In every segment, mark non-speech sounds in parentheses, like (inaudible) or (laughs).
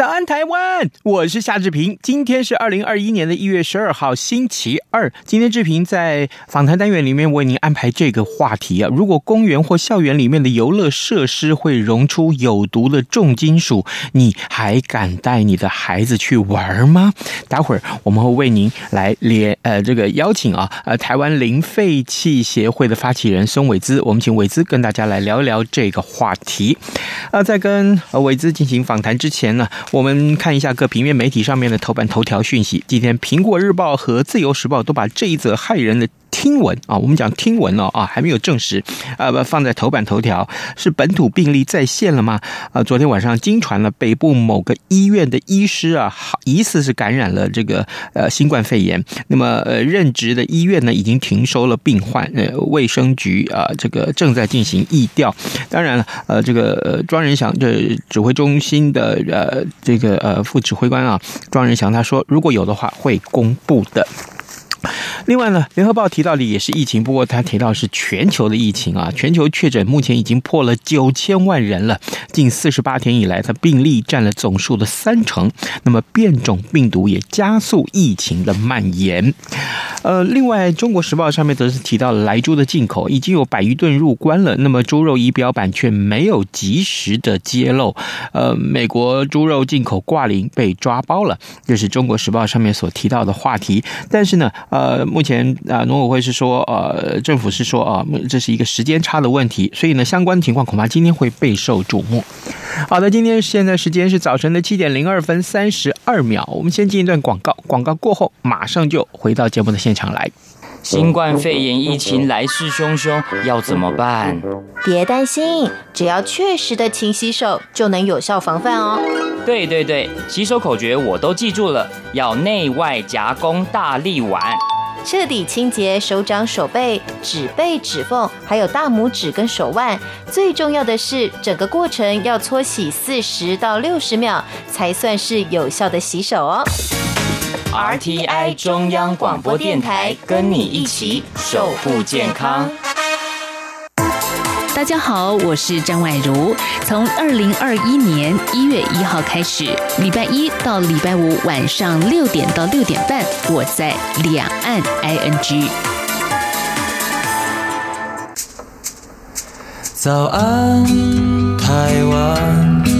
早安，台湾！我是夏志平。今天是二零二一年的一月十二号，星期二。今天志平在访谈单元里面为您安排这个话题啊：如果公园或校园里面的游乐设施会溶出有毒的重金属，你还敢带你的孩子去玩吗？待会儿我们会为您来连呃这个邀请啊呃台湾零废弃协会的发起人孙伟兹，我们请伟兹跟大家来聊一聊这个话题。呃，在跟伟兹进行访谈之前呢。我们看一下各平面媒体上面的头版头条讯息。今天，《苹果日报》和《自由时报》都把这一则骇人的听闻啊，我们讲听闻哦啊，还没有证实啊，不放在头版头条，是本土病例再现了吗？啊，昨天晚上惊传了北部某个医院的医师啊，疑似是感染了这个呃新冠肺炎。那么呃，任职的医院呢，已经停收了病患，呃，卫生局啊，这个正在进行疫调。当然了，呃，这个庄人祥这指挥中心的呃这个呃副指挥官啊，庄人祥他说，如果有的话会公布的。(laughs) 另外呢，联合报提到的也是疫情，不过他提到是全球的疫情啊，全球确诊目前已经破了九千万人了，近四十八天以来，它病例占了总数的三成。那么变种病毒也加速疫情的蔓延。呃，另外，《中国时报》上面则是提到了莱猪的进口已经有百余吨入关了，那么猪肉仪表板却没有及时的揭露。呃，美国猪肉进口挂零被抓包了，这是《中国时报》上面所提到的话题。但是呢，呃。目前啊，农委会是说，呃，政府是说啊，这是一个时间差的问题，所以呢，相关情况恐怕今天会备受瞩目。好的，今天现在时间是早晨的七点零二分三十二秒，我们先进一段广告，广告过后马上就回到节目的现场来。新冠肺炎疫情来势汹汹，要怎么办？别担心，只要确实的勤洗手，就能有效防范哦。对对对，洗手口诀我都记住了，要内外夹攻大力丸。彻底清洁手掌、手背、指背、指缝，还有大拇指跟手腕。最重要的是，整个过程要搓洗四十到六十秒，才算是有效的洗手哦。RTI 中央广播电台，跟你一起守护健康。大家好，我是张婉如。从二零二一年一月一号开始，礼拜一到礼拜五晚上六点到六点半，我在两岸 ING。早安，台湾，你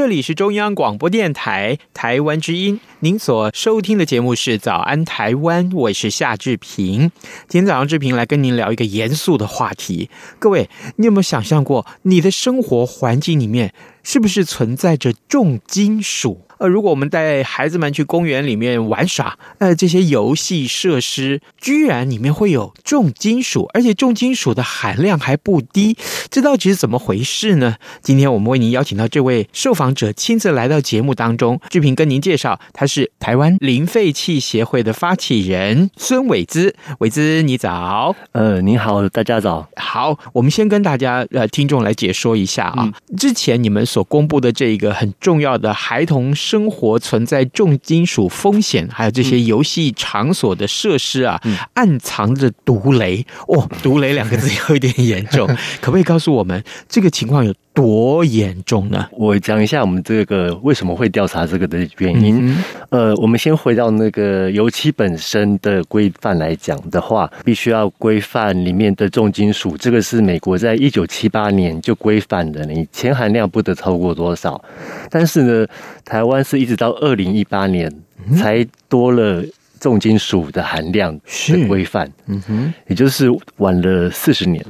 这里是中央广播电台台湾之音，您所收听的节目是《早安台湾》，我是夏志平。今天早上志平来跟您聊一个严肃的话题。各位，你有没有想象过，你的生活环境里面是不是存在着重金属？呃，如果我们带孩子们去公园里面玩耍，呃，这些游戏设施居然里面会有重金属，而且重金属的含量还不低，这到底是怎么回事呢？今天我们为您邀请到这位受访者亲自来到节目当中，志平跟您介绍，他是台湾零废弃协会的发起人孙伟姿。伟姿，你早。呃，您好，大家早。好，我们先跟大家呃听众来解说一下啊，嗯、之前你们所公布的这一个很重要的孩童。生活存在重金属风险，还有这些游戏场所的设施啊，嗯、暗藏着毒雷。哦，毒雷两个字有一点严重，(laughs) 可不可以告诉我们这个情况有多严重呢？我讲一下我们这个为什么会调查这个的原因。嗯、呃，我们先回到那个油漆本身的规范来讲的话，必须要规范里面的重金属。这个是美国在一九七八年就规范的，你铅含量不得超过多少。但是呢，台湾是一直到二零一八年才多了重金属的含量的规范。嗯哼，也就是晚了四十年。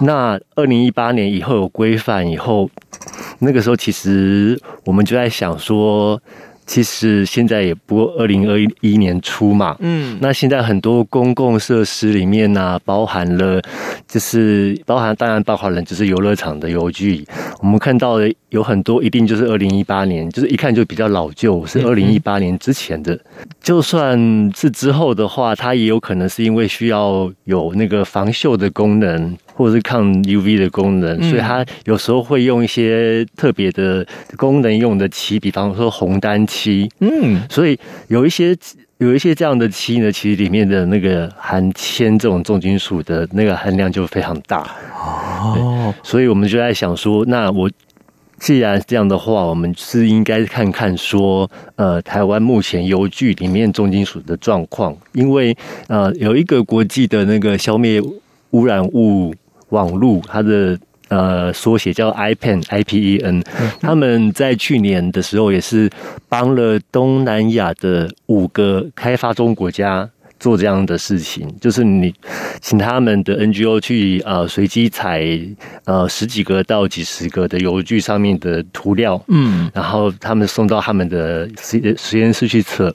那二零一八年以后有规范以后，那个时候其实我们就在想说，其实现在也不过二零二一年初嘛，嗯，那现在很多公共设施里面呢、啊，包含了就是包含当然包含了就是游乐场的游具，我们看到的有很多一定就是二零一八年，就是一看就比较老旧，是二零一八年之前的，就算是之后的话，它也有可能是因为需要有那个防锈的功能。或者是抗 UV 的功能，所以它有时候会用一些特别的功能用的漆，比方说红丹漆。嗯，所以有一些有一些这样的漆呢，其实里面的那个含铅这种重金属的那个含量就非常大。哦，所以我们就在想说，那我既然这样的话，我们是应该看看说，呃，台湾目前油具里面重金属的状况，因为呃，有一个国际的那个消灭污染物。网路它的呃缩写叫 IPEN，I P E N，他们在去年的时候也是帮了东南亚的五个开发中国家做这样的事情，就是你请他们的 N G O 去呃随机采呃十几个到几十个的油具上面的涂料，嗯，然后他们送到他们的实实验室去测，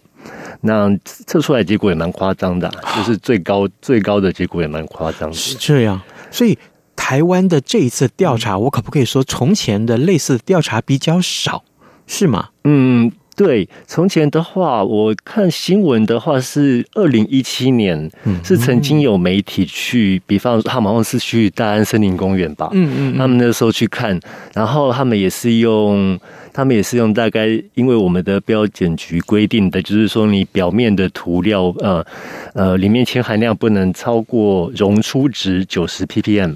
那测出来结果也蛮夸张的，就是最高最高的结果也蛮夸张的，是这样。所以台湾的这一次调查，我可不可以说从前的类似调查比较少，是吗？嗯，对。从前的话，我看新闻的话是二零一七年，是曾经有媒体去，比方说他们好像是去大安森林公园吧，嗯嗯，他们那时候去看，然后他们也是用。他们也是用大概，因为我们的标检局规定的，就是说你表面的涂料，呃呃，里面铅含量不能超过溶出值九十 ppm。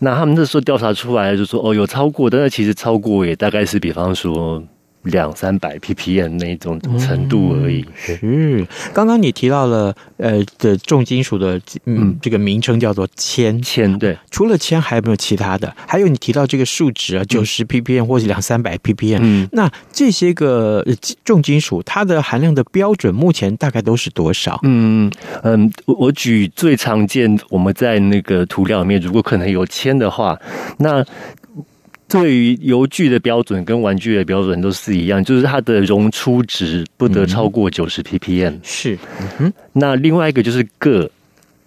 那他们那时候调查出来就说，哦，有超过，但是其实超过也大概是，比方说。两三百 ppm 那种程度而已。嗯、是，刚刚你提到了呃的重金属的嗯这个名称叫做铅铅对。除了铅还有没有其他的？还有你提到这个数值啊，九十 ppm 或者两三百 ppm。嗯，那这些个重金属它的含量的标准目前大概都是多少？嗯嗯，我我举最常见我们在那个涂料里面，如果可能有铅的话，那。对于油具的标准跟玩具的标准都是一样，就是它的溶出值不得超过九十 ppm。嗯、是。那另外一个就是铬，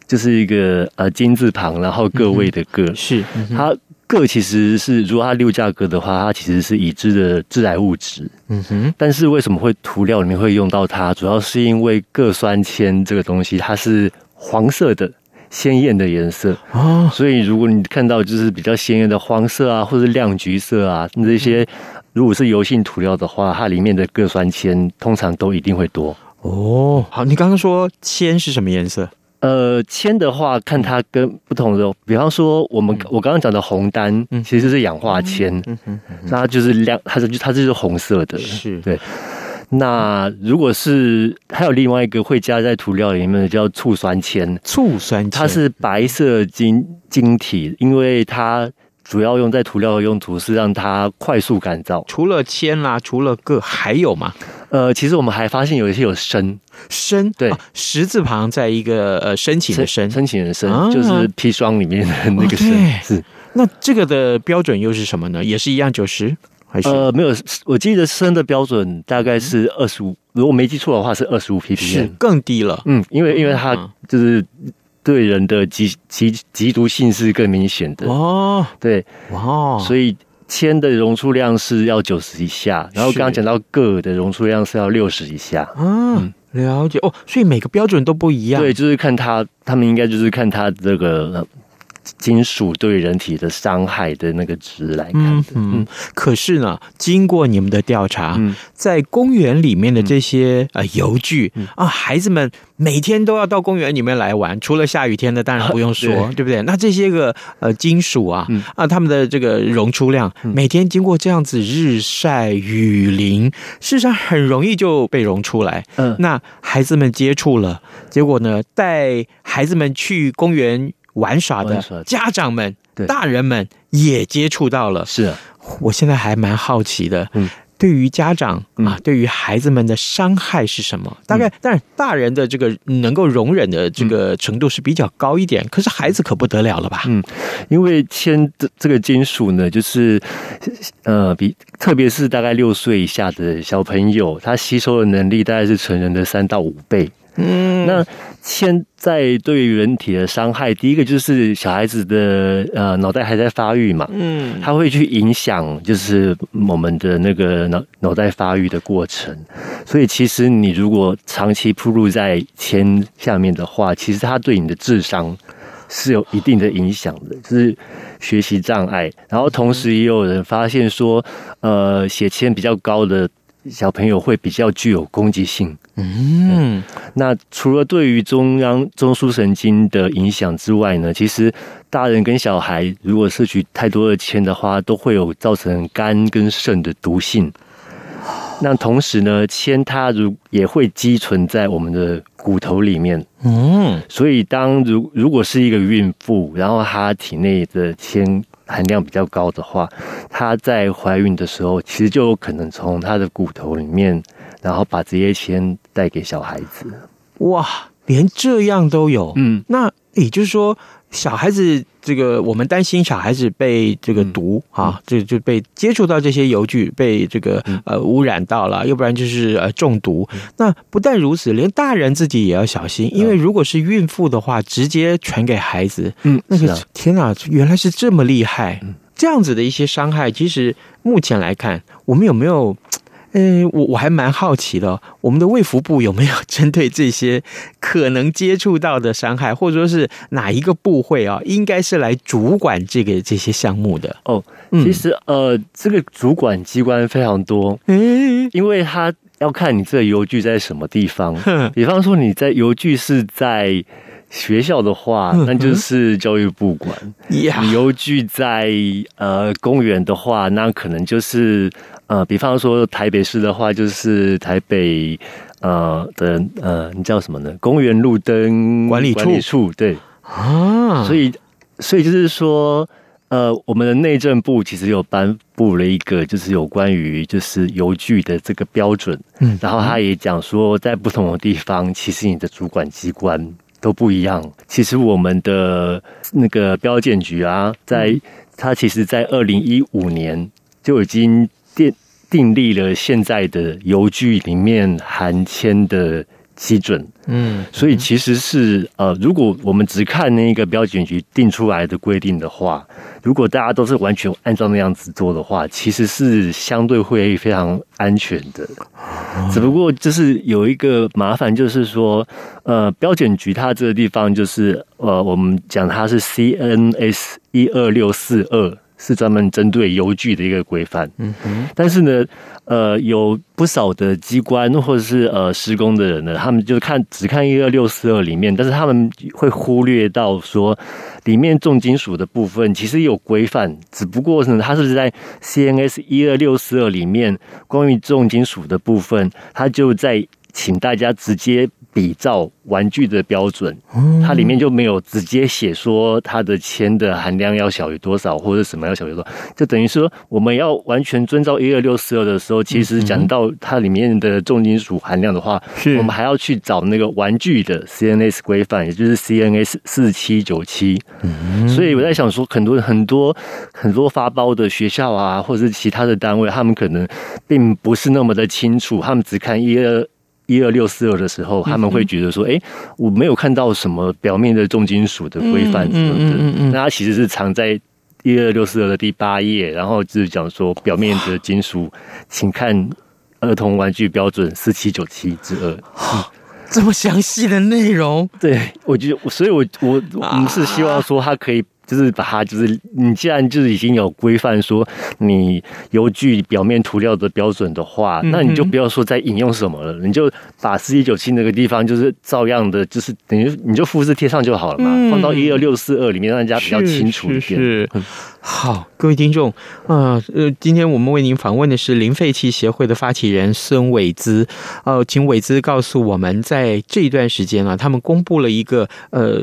就是一个呃金字旁，然后各位的各。嗯、是，嗯、它铬其实是如果它六价铬的话，它其实是已知的致癌物质。嗯哼。但是为什么会涂料里面会用到它？主要是因为铬酸铅这个东西，它是黄色的。鲜艳的颜色。啊，所以如果你看到就是比较鲜艳的黄色啊，或者亮橘色啊，这些如果是油性涂料的话，它里面的铬酸铅通常都一定会多。哦。好，你刚刚说铅是什么颜色？呃，铅的话，看它跟不同的，比方说我们我刚刚讲的红丹，其实是氧化铅，那它就是亮，它是它就是红色的，是。对。那如果是还有另外一个会加在涂料里面的叫醋酸铅，醋酸铅它是白色晶晶体，因为它主要用在涂料的用途是让它快速干燥。除了铅啦，除了铬还有吗？呃，其实我们还发现有一些有砷，砷对、啊，十字旁在一个呃申请的申，申请的申，啊、就是砒霜里面的那个砷。哦、是那这个的标准又是什么呢？也是一样九十。呃，没有，我记得砷的标准大概是二十五，如果没记错的话是二十五 ppm，是更低了。嗯，因为因为它就是对人的极极极毒性是更明显的哦。对，哇，所以铅的溶出量是要九十以下，然后刚刚讲到铬的溶出量是要六十以下。嗯，了解哦，所以每个标准都不一样。对，就是看它，他们应该就是看它这个。金属对人体的伤害的那个值来看。的。嗯，嗯，可是呢，经过你们的调查，嗯。在公园里面的这些呃游具嗯。啊，孩子们每天都要到公园里面来玩，除了下雨天的，当然不用说，对。对不对？那这些个呃金属啊嗯。啊，他们的这个溶出量，每天经过这样子日晒雨淋，事实上很容易就被溶出来。嗯。那孩子们接触了，结果呢，带孩子们去公园玩耍的家长们、大人们也接触到了。是。啊，我现在还蛮好奇的，嗯，对于家长嗯。啊，对于孩子们的伤害是什么？大概但是，大人的这个能够容忍的这个程度是比较高一点，可是孩子可不得了了吧？嗯，因为铅的这个金属呢，就是呃，比特别是大概六岁以下的小朋友，他吸收的能力大概是成人的三到五倍。嗯，那铅在对于人体的伤害，第一个就是小孩子的呃脑袋还在发育嘛，嗯，它会去影响就是我们的那个脑脑袋发育的过程，所以其实你如果长期铺露在铅下面的话，其实它对你的智商是有一定的影响的，就是学习障碍。然后同时也有人发现说，呃，血铅比较高的小朋友会比较具有攻击性。嗯，那除了对于中央中枢神经的影响之外呢，其实大人跟小孩如果摄取太多的铅的话，都会有造成肝跟肾的毒性。那同时呢，铅它如也会积存在我们的骨头里面。嗯，所以当如如果是一个孕妇，然后她体内的铅含量比较高的话，她在怀孕的时候，其实就有可能从她的骨头里面，然后把这些钱带给小孩子。哇，连这样都有，嗯，那也就是说，小孩子这个我们担心小孩子被这个毒、嗯。啊，这就被接触到这些油具，被这个呃污染到了，要不然就是呃中毒。那不但如此，连大人自己也要小心，因为如果是孕妇的话，直接传给孩子，嗯，那个、啊。天哪，原来是这么厉害，这样子的一些伤害，其实目前来看，我们有没有？嗯，我我还蛮好奇的，我们的卫福部有没有 (laughs) 针对这些可能接触到的伤害，或者说是哪一个部会啊，应该是来主管这个这些项目的？哦，嗯其实呃，这个主管机关非常多，嗯因为它要看你这个油具在什么地方。比方说，你在邮局是在学校的话，那就是教育部管。呀你油具在呃公园的话，那可能就是呃，比方说台北市的话，就是台北呃的呃，你叫什么呢？公园路灯管理处管理处对。啊，所以，所以就是说，呃，我们的内政部其实有颁布了一个，就是有关于就是邮局的这个标准。嗯然后他也讲说，在不同的地方，其实你的主管机关都不一样。其实我们的那个标检局啊，在它其实，在二零一五年就已经订订立了现在的邮局里面含铅的基准。嗯，所以其实是呃，如果我们只看那个标准局定出来的规定的话，如果大家都是完全按照那样子做的话，其实是相对会非常安全的。只不过就是有一个麻烦，就是说，呃，标准局它这个地方就是呃，我们讲它是 CNS 一二六四二。是专门针对油具的一个规范，嗯哼，但是呢，呃，有不少的机关或者是呃施工的人呢，他们就是看只看一二六四二里面，但是他们会忽略到说里面重金属的部分其实有规范，只不过呢，它是在 CNS 一二六四二里面关于重金属的部分，它就在请大家直接。比照玩具的标准，它里面就没有直接写说它的铅的含量要小于多少，或者什么要小于多少，就等于说我们要完全遵照一二六四二的时候，其实讲到它里面的重金属含量的话，我们还要去找那个玩具的 CNS 规范，也就是 CNS 四七九七。所以我在想说，很多很多很多发包的学校啊，或者是其他的单位，他们可能并不是那么的清楚，他们只看一二。一二六四二的时候，他们会觉得说：“哎、欸，我没有看到什么表面的重金属的规范什么的。”那它其实是藏在一二六四二的第八页，然后就是讲说表面的金属，请看儿童玩具标准四七九七之二。嗯这么详细的内容，(laughs) 对我觉得，所以我我我们是希望说它可以就是把它，就是你既然就是已经有规范说你油具表面涂料的标准的话，那你就不要说再引用什么了，你就把四一九七那个地方就是照样的，就是等于你就复制贴上就好了嘛，放到一二六四二里面，让大家比较清楚一点。是。好，各位听众，呃，呃，今天我们为您访问的是零废弃协会的发起人孙伟姿，呃，请伟姿告诉我们，在这一段时间啊，他们公布了一个呃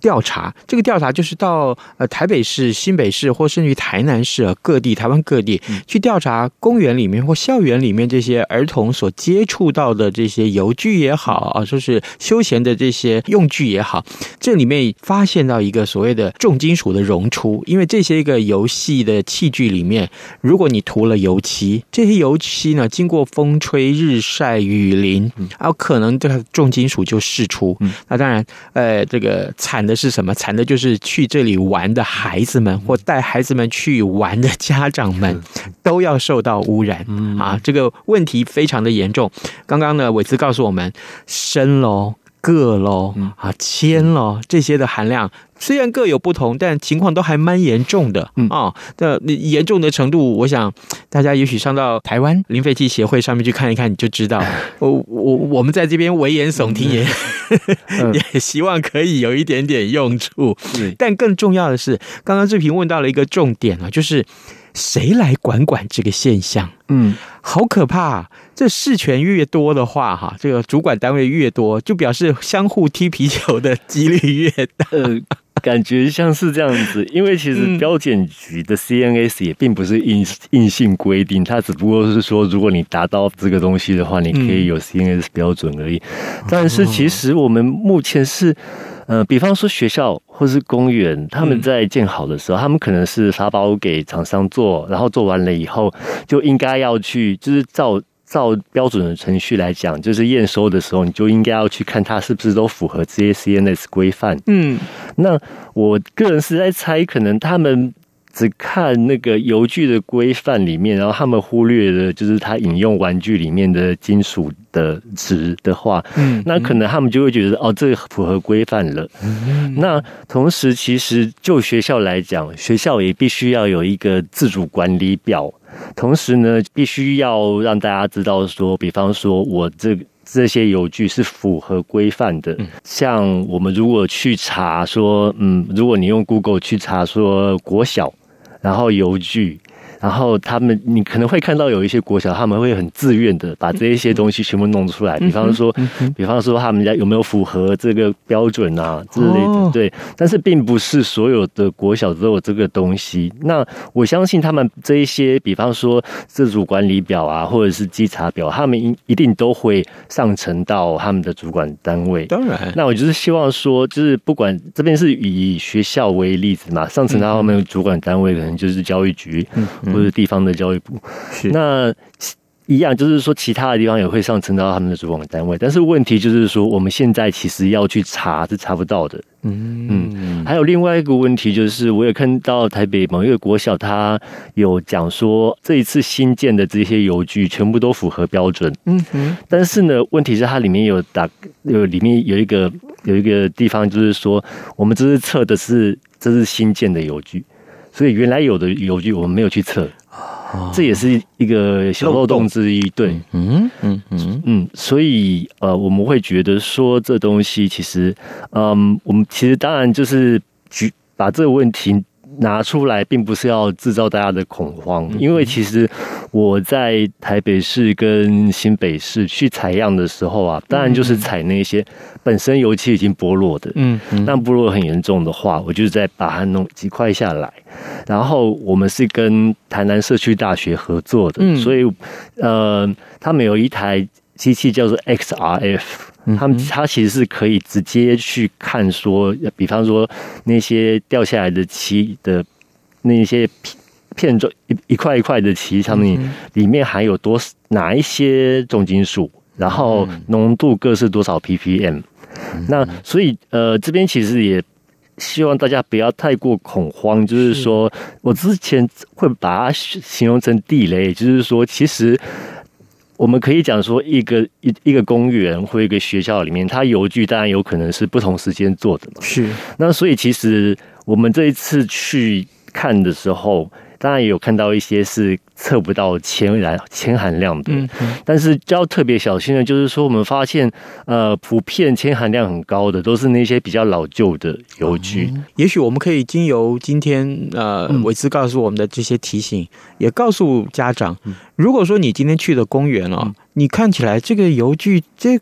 调查，这个调查就是到呃台北市、新北市或甚至于台南市啊各地、台湾各地去调查公园里面或校园里面这些儿童所接触到的这些油具也好啊，说是休闲的这些用具也好，这里面发现到一个所谓的重金属的溶出，因为这些一个。游戏的器具里面，如果你涂了油漆，这些油漆呢，经过风吹日晒雨淋，啊，可能这个重金属就释出。那当然，呃，这个惨的是什么？惨的就是去这里玩的孩子们，或带孩子们去玩的家长们，都要受到污染。啊，这个问题非常的严重。刚刚呢，伟兹告诉我们，砷喽、铬喽、啊铅喽这些的含量。虽然各有不同，但情况都还蛮严重的啊。那严重的程度，我想大家也许上到台湾零废弃协会上面去看一看，你就知道。(laughs) 我我我们在这边危言耸听，也 (laughs) 也希望可以有一点点用处。但更重要的是，刚刚志平问到了一个重点啊，就是谁来管管这个现象？嗯，好可怕啊。这事权越多的话，哈，这个主管单位越多，就表示相互踢皮球的几率越大。感觉像是这样子，因为其实标检局的 CNS 也并不是硬硬性规定，它只不过是说，如果你达到这个东西的话，你可以有 CNS 标准而已。但是其实我们目前是，呃，比方说学校或是公园，他们在建好的时候，他们可能是发包给厂商做，然后做完了以后，就应该要去，就是照。照标准的程序来讲，就是验收的时候，你就应该要去看它是不是都符合这些 CNS 规范。嗯，那我个人是在猜，可能他们只看那个游具的规范里面，然后他们忽略了就是他引用玩具里面的金属的值的话，嗯，那可能他们就会觉得哦，这个符合规范了。嗯，那同时，其实就学校来讲，学校也必须要有一个自主管理表。同时呢，必须要让大家知道说，比方说我这这些游具是符合规范的。像我们如果去查说，嗯，如果你用 Google 去查说国小，然后邮局。然后他们，你可能会看到有一些国小，他们会很自愿的把这一些东西全部弄出来。比方说，比方说他们家有没有符合这个标准啊之类的，对。但是并不是所有的国小都有这个东西。那我相信他们这一些，比方说自主管理表啊，或者是稽查表，他们一一定都会上呈到他们的主管单位。当然，那我就是希望说，就是不管这边是以学校为例子嘛，上呈到他们的主管单位，可能就是教育局。或者地方的教育部，是那一样，就是说其他的地方也会上升到他们的主管单位，但是问题就是说，我们现在其实要去查是查不到的。嗯嗯，还有另外一个问题就是，我也看到台北某一个国小，他有讲说这一次新建的这些邮局全部都符合标准。嗯哼，但是呢，问题是它里面有打有里面有一个有一个地方，就是说我们这是测的是这是新建的游具。所以原来有的邮局我们没有去测，这也是一个小漏洞之一。对，嗯嗯嗯嗯，所以呃，我们会觉得说这东西其实，嗯，我们其实当然就是举把这个问题。拿出来并不是要制造大家的恐慌，因为其实我在台北市跟新北市去采样的时候啊，当然就是采那些本身油漆已经剥落的，嗯，但剥落很严重的话，我就再把它弄几块下来，然后我们是跟台南社区大学合作的，所以呃，他们有一台机器叫做 XRF。他们他其实是可以直接去看说，比方说那些掉下来的漆的那些片片状一一块一块的漆上面里面含有多哪一些重金属，然后浓度各是多少 ppm。那所以呃这边其实也希望大家不要太过恐慌，就是说我之前会把它形容成地雷，就是说其实。我们可以讲说，一个一一个公园或一个学校里面，它邮局当然有可能是不同时间做的嘛。是。那所以其实我们这一次去看的时候。当然也有看到一些是测不到铅燃铅含量的，嗯嗯、但是就要特别小心的，就是说我们发现，呃，普遍铅含量很高的都是那些比较老旧的油具。嗯、也许我们可以经由今天呃伟慈告诉我们的这些提醒，嗯、也告诉家长，如果说你今天去的公园哦，嗯、你看起来这个油具这。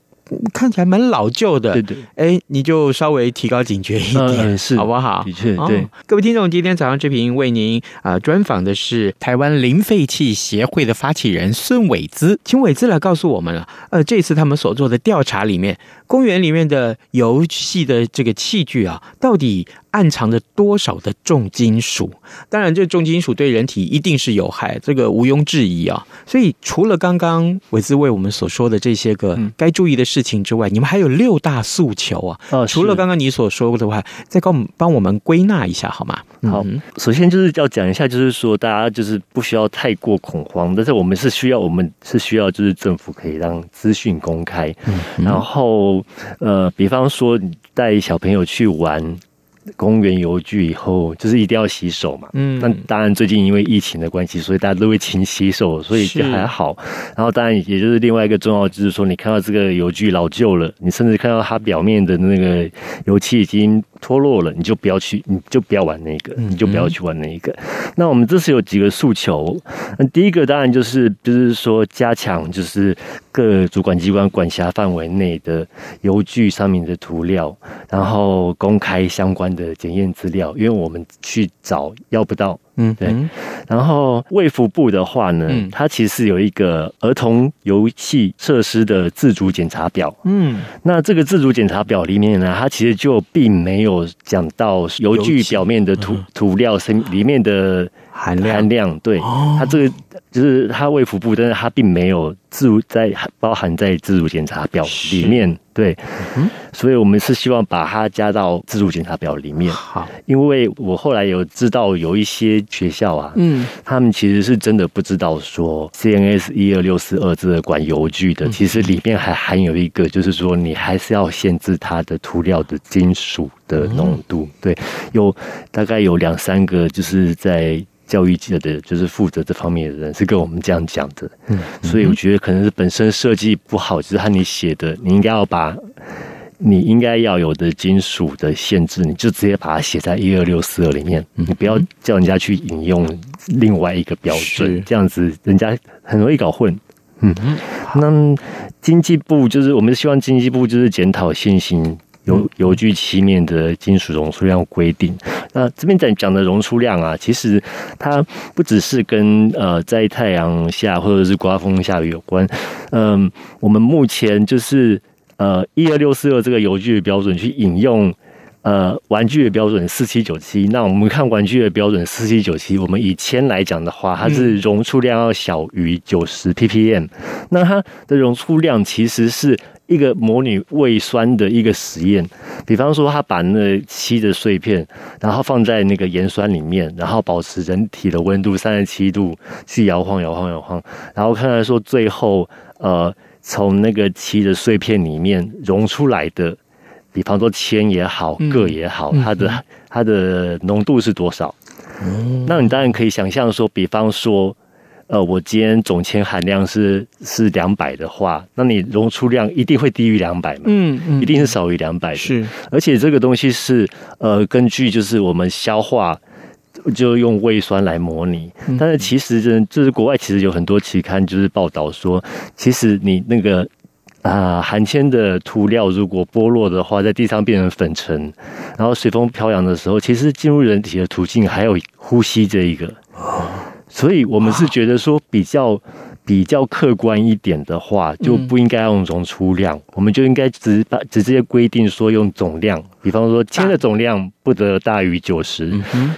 看起来蛮老旧的，对对，哎，你就稍微提高警觉一点，嗯、是好不好？的确，对、哦。各位听众，今天早上这频为您啊、呃、专访的是台湾零废弃协会的发起人孙伟姿，请伟姿来告诉我们了。呃，这次他们所做的调查里面，公园里面的游戏的这个器具啊，到底暗藏着多少的重金属？当然，这重金属对人体一定是有害，这个毋庸置疑啊。所以，除了刚刚伟兹为我们所说的这些个该注意的事情之外，嗯、你们还有六大诉求啊。哦，除了刚刚你所说的话，再帮我们帮我们归纳一下好吗？好，嗯、首先就是要讲一下，就是说大家就是不需要太过恐慌，但是我们是需要，我们是需要，就是政府可以让资讯公开，然后呃，比方说你带小朋友去玩。公园游具以后就是一定要洗手嘛，嗯，那当然最近因为疫情的关系，所以大家都会勤洗手，所以就还好。然后当然也就是。另外一个重要，就是说你看到这个游具老旧了，你甚至看到它表面的那个油漆已经脱落了，你就不要去，你就不要玩那个，你就不要去玩那个。那我们这次有几个诉求，那第一个当然就是就是说加强就是各主管机关管辖范围内的邮具上面的涂料，然后公开相关的检验资料，因为我们去找要不到。嗯，对。然后卫福部的话呢，嗯、它其实有一个儿童游戏设施的自主检查表。嗯，那这个自主检查表里面呢，它其实就并没有讲到油具表面的涂涂料身里面的含量。含量，对，哦、它这个就是它卫福部，但是它并没有自主在包含在自主检查表里面。对，嗯、所以我们是希望把它加到自主检查表里面。好，因为我后来有知道有一些学校啊，嗯，他们其实是真的不知道说 CNS 一二六四二这个管油具的，其实里面还含有一个，就是说你还是要限制它的涂料的金属的浓度。嗯、对，有大概有两三个就是在。教育界的就是负责这方面的人是跟我们这样讲的，嗯，所以我觉得可能是本身设计不好，就是和你写的，你应该要把你应该要有的金属的限制，你就直接把它写在一二六四二里面，你不要叫人家去引用另外一个标准，这样子人家很容易搞混。嗯，那经济部就是我们希望经济部就是检讨现行。游游具漆面的金属容出量规定，(laughs) 那这边在讲的容出量啊，其实它不只是跟呃在太阳下或者是刮风下雨有关，嗯，我们目前就是呃一二六四二这个油具的标准去引用呃玩具的标准四七九七，那我们看玩具的标准四七九七，我们以铅来讲的话，它是容出量要小于九十 ppm，那它的容出量其实是。一个模拟胃酸的一个实验，比方说他把那漆的碎片，然后放在那个盐酸里面，然后保持人体的温度三十七度，去摇晃摇晃摇晃，然后看来说最后呃从那个漆的碎片里面溶出来的，比方说铅也好，铬也好，它的它的浓度是多少？嗯，那你当然可以想象说，比方说。呃，我今天总铅含量是是两百的话，那你溶出量一定会低于两百嘛？嗯嗯，一定是少于两百的。是，而且这个东西是呃，根据就是我们消化就用胃酸来模拟，嗯、但是其实这就是国外其实有很多期刊就是报道说，其实你那个啊、呃、含铅的涂料如果剥落的话，在地上变成粉尘，然后随风飘扬的时候，其实进入人体的途径还有呼吸这一个。所以，我们是觉得说比较比较客观一点的话，就不应该用容出量，我们就应该直把直接规定说用总量，比方说铅的总量不得大于九十，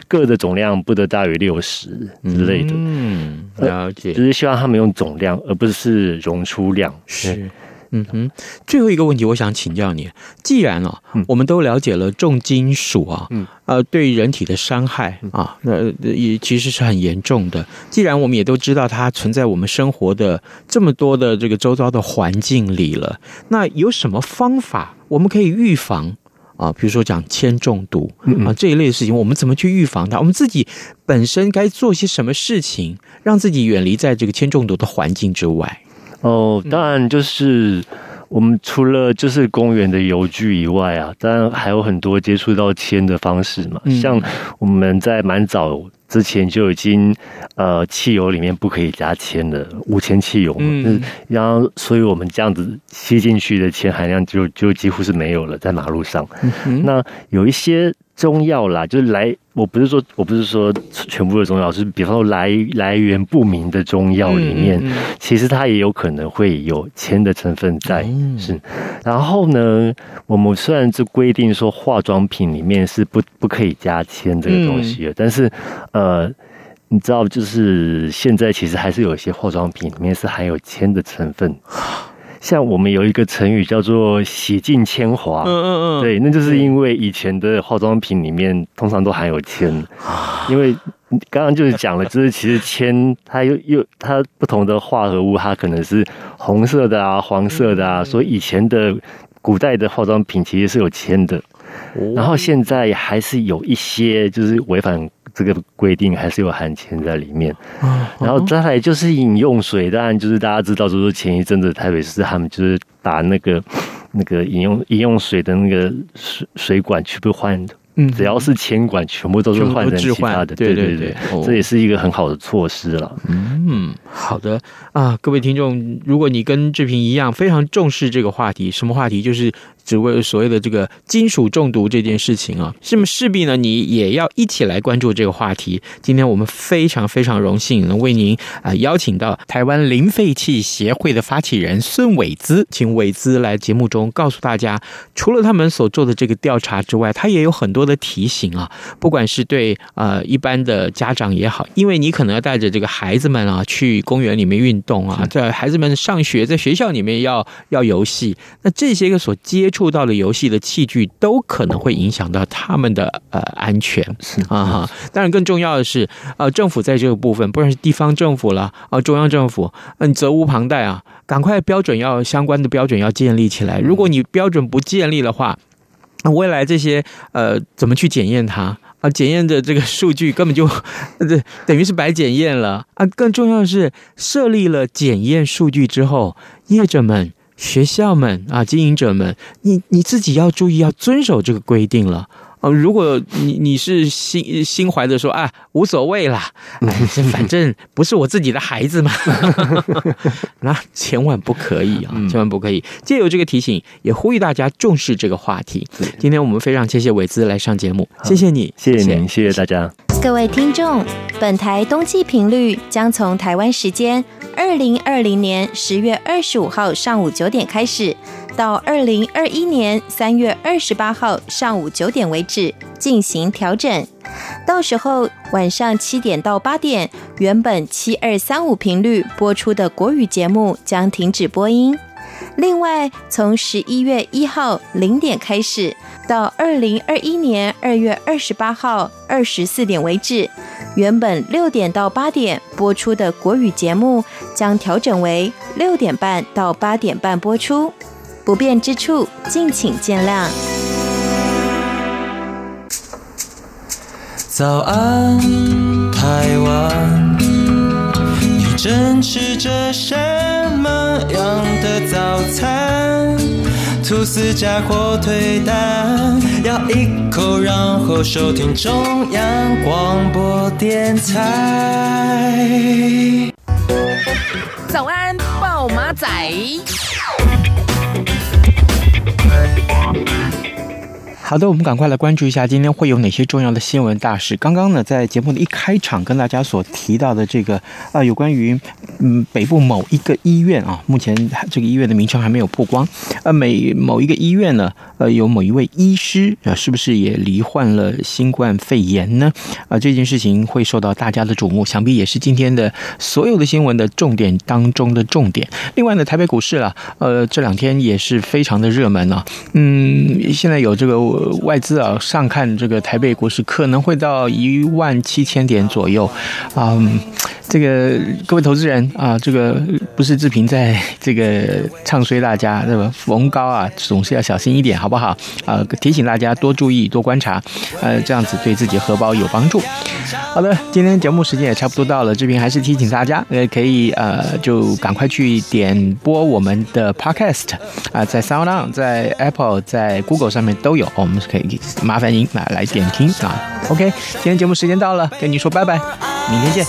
铬的总量不得大于六十之类的。嗯，了解，就是希望他们用总量，而不是容出量。是。嗯哼，最后一个问题，我想请教你，既然啊，我们都了解了重金属啊，嗯，呃，对人体的伤害啊，那也其实是很严重的。既然我们也都知道它存在我们生活的这么多的这个周遭的环境里了，那有什么方法我们可以预防啊，比如说讲铅中毒啊这一类的事情，我们怎么去预防它？我们自己本身该做些什么事情，让自己远离在这个铅中毒的环境之外？哦，当然就是我们除了就是公园的游具以外啊，当然还有很多接触到铅的方式嘛，像我们在蛮早。之前就已经，呃，汽油里面不可以加铅的无铅汽油嘛，嗯，然后所以我们这样子吸进去的铅含量就就几乎是没有了，在马路上。嗯、那有一些中药啦，就是来，我不是说我不是说全部的中药，是比方说来来源不明的中药里面，嗯嗯、其实它也有可能会有铅的成分在，嗯、是。然后呢，我们虽然是规定说化妆品里面是不不可以加铅这个东西的，嗯、但是。呃，你知道，就是现在其实还是有一些化妆品里面是含有铅的成分，像我们有一个成语叫做“洗尽铅华”，嗯嗯嗯，对，那就是因为以前的化妆品里面通常都含有铅，因为刚刚就是讲了，就是其实铅它又又它不同的化合物，它可能是红色的啊、黄色的啊，所以以前的古代的化妆品其实是有铅的，然后现在还是有一些就是违反。这个规定还是有含铅在里面，然后再来就是饮用水，当然就是大家知道，就是前一阵子台北市他们就是把那个那个饮用饮用水的那个水水管全部换的。嗯，只要是铅管，全部都是换成其他的，对对对，这也是一个很好的措施了。嗯，好的啊，各位听众，如果你跟志平一样非常重视这个话题，什么话题？就是只为所谓的这个金属中毒这件事情啊，是不是势必呢？你也要一起来关注这个话题。今天我们非常非常荣幸能为您啊邀请到台湾零废弃协会的发起人孙伟姿，请伟姿来节目中告诉大家，除了他们所做的这个调查之外，他也有很多。的提醒啊，不管是对呃一般的家长也好，因为你可能要带着这个孩子们啊去公园里面运动啊，在孩子们上学，在学校里面要要游戏，那这些个所接触到的游戏的器具都可能会影响到他们的呃安全啊哈。当然更重要的是，呃，政府在这个部分，不管是地方政府啦，啊中央政府，嗯，责无旁贷啊，赶快标准要相关的标准要建立起来。如果你标准不建立的话，那未来这些呃，怎么去检验它啊？检验的这个数据根本就这 (laughs) 等于是白检验了啊！更重要的是，设立了检验数据之后，业者们、学校们啊、经营者们，你你自己要注意，要遵守这个规定了。如果你你是心心怀的说啊，无所谓啦，哎，这反正不是我自己的孩子嘛，(laughs) (laughs) 那千万不可以啊，千万不可以。借由这个提醒，也呼吁大家重视这个话题。今天我们非常谢谢伟兹来上节目，谢谢你，谢谢您，谢谢大家。各位听众，本台冬季频率将从台湾时间二零二零年十月二十五号上午九点开始。到二零二一年三月二十八号上午九点为止进行调整，到时候晚上七点到八点，原本七二三五频率播出的国语节目将停止播音。另外，从十一月一号零点开始，到二零二一年二月二十八号二十四点为止，原本六点到八点播出的国语节目将调整为六点半到八点半播出。不便之处，敬请见谅。早安，台湾，你正吃着什么样的早餐？吐司加火腿蛋，咬一口，然后收听中央广播电台。早安，豹马仔。好的，我们赶快来关注一下今天会有哪些重要的新闻大事。刚刚呢，在节目的一开场跟大家所提到的这个啊、呃，有关于嗯北部某一个医院啊，目前这个医院的名称还没有曝光。呃，每某一个医院呢，呃，有某一位医师啊，是不是也罹患了新冠肺炎呢？啊、呃，这件事情会受到大家的瞩目，想必也是今天的所有的新闻的重点当中的重点。另外呢，台北股市啊，呃，这两天也是非常的热门啊。嗯，现在有这个。外资啊，上看这个台北股市可能会到一万七千点左右，嗯，这个各位投资人啊，这个不是志平在这个唱衰大家，这个逢高啊总是要小心一点，好不好？啊，提醒大家多注意、多观察，呃，这样子对自己荷包有帮助。好的，今天节目时间也差不多到了，志平还是提醒大家，呃，可以呃就赶快去点播我们的 Podcast 啊，在 SoundOn、在 Apple、在 Google 上面都有，我们是可以麻烦您来来点听啊。OK，今天节目时间到了，跟你说拜拜，明天见。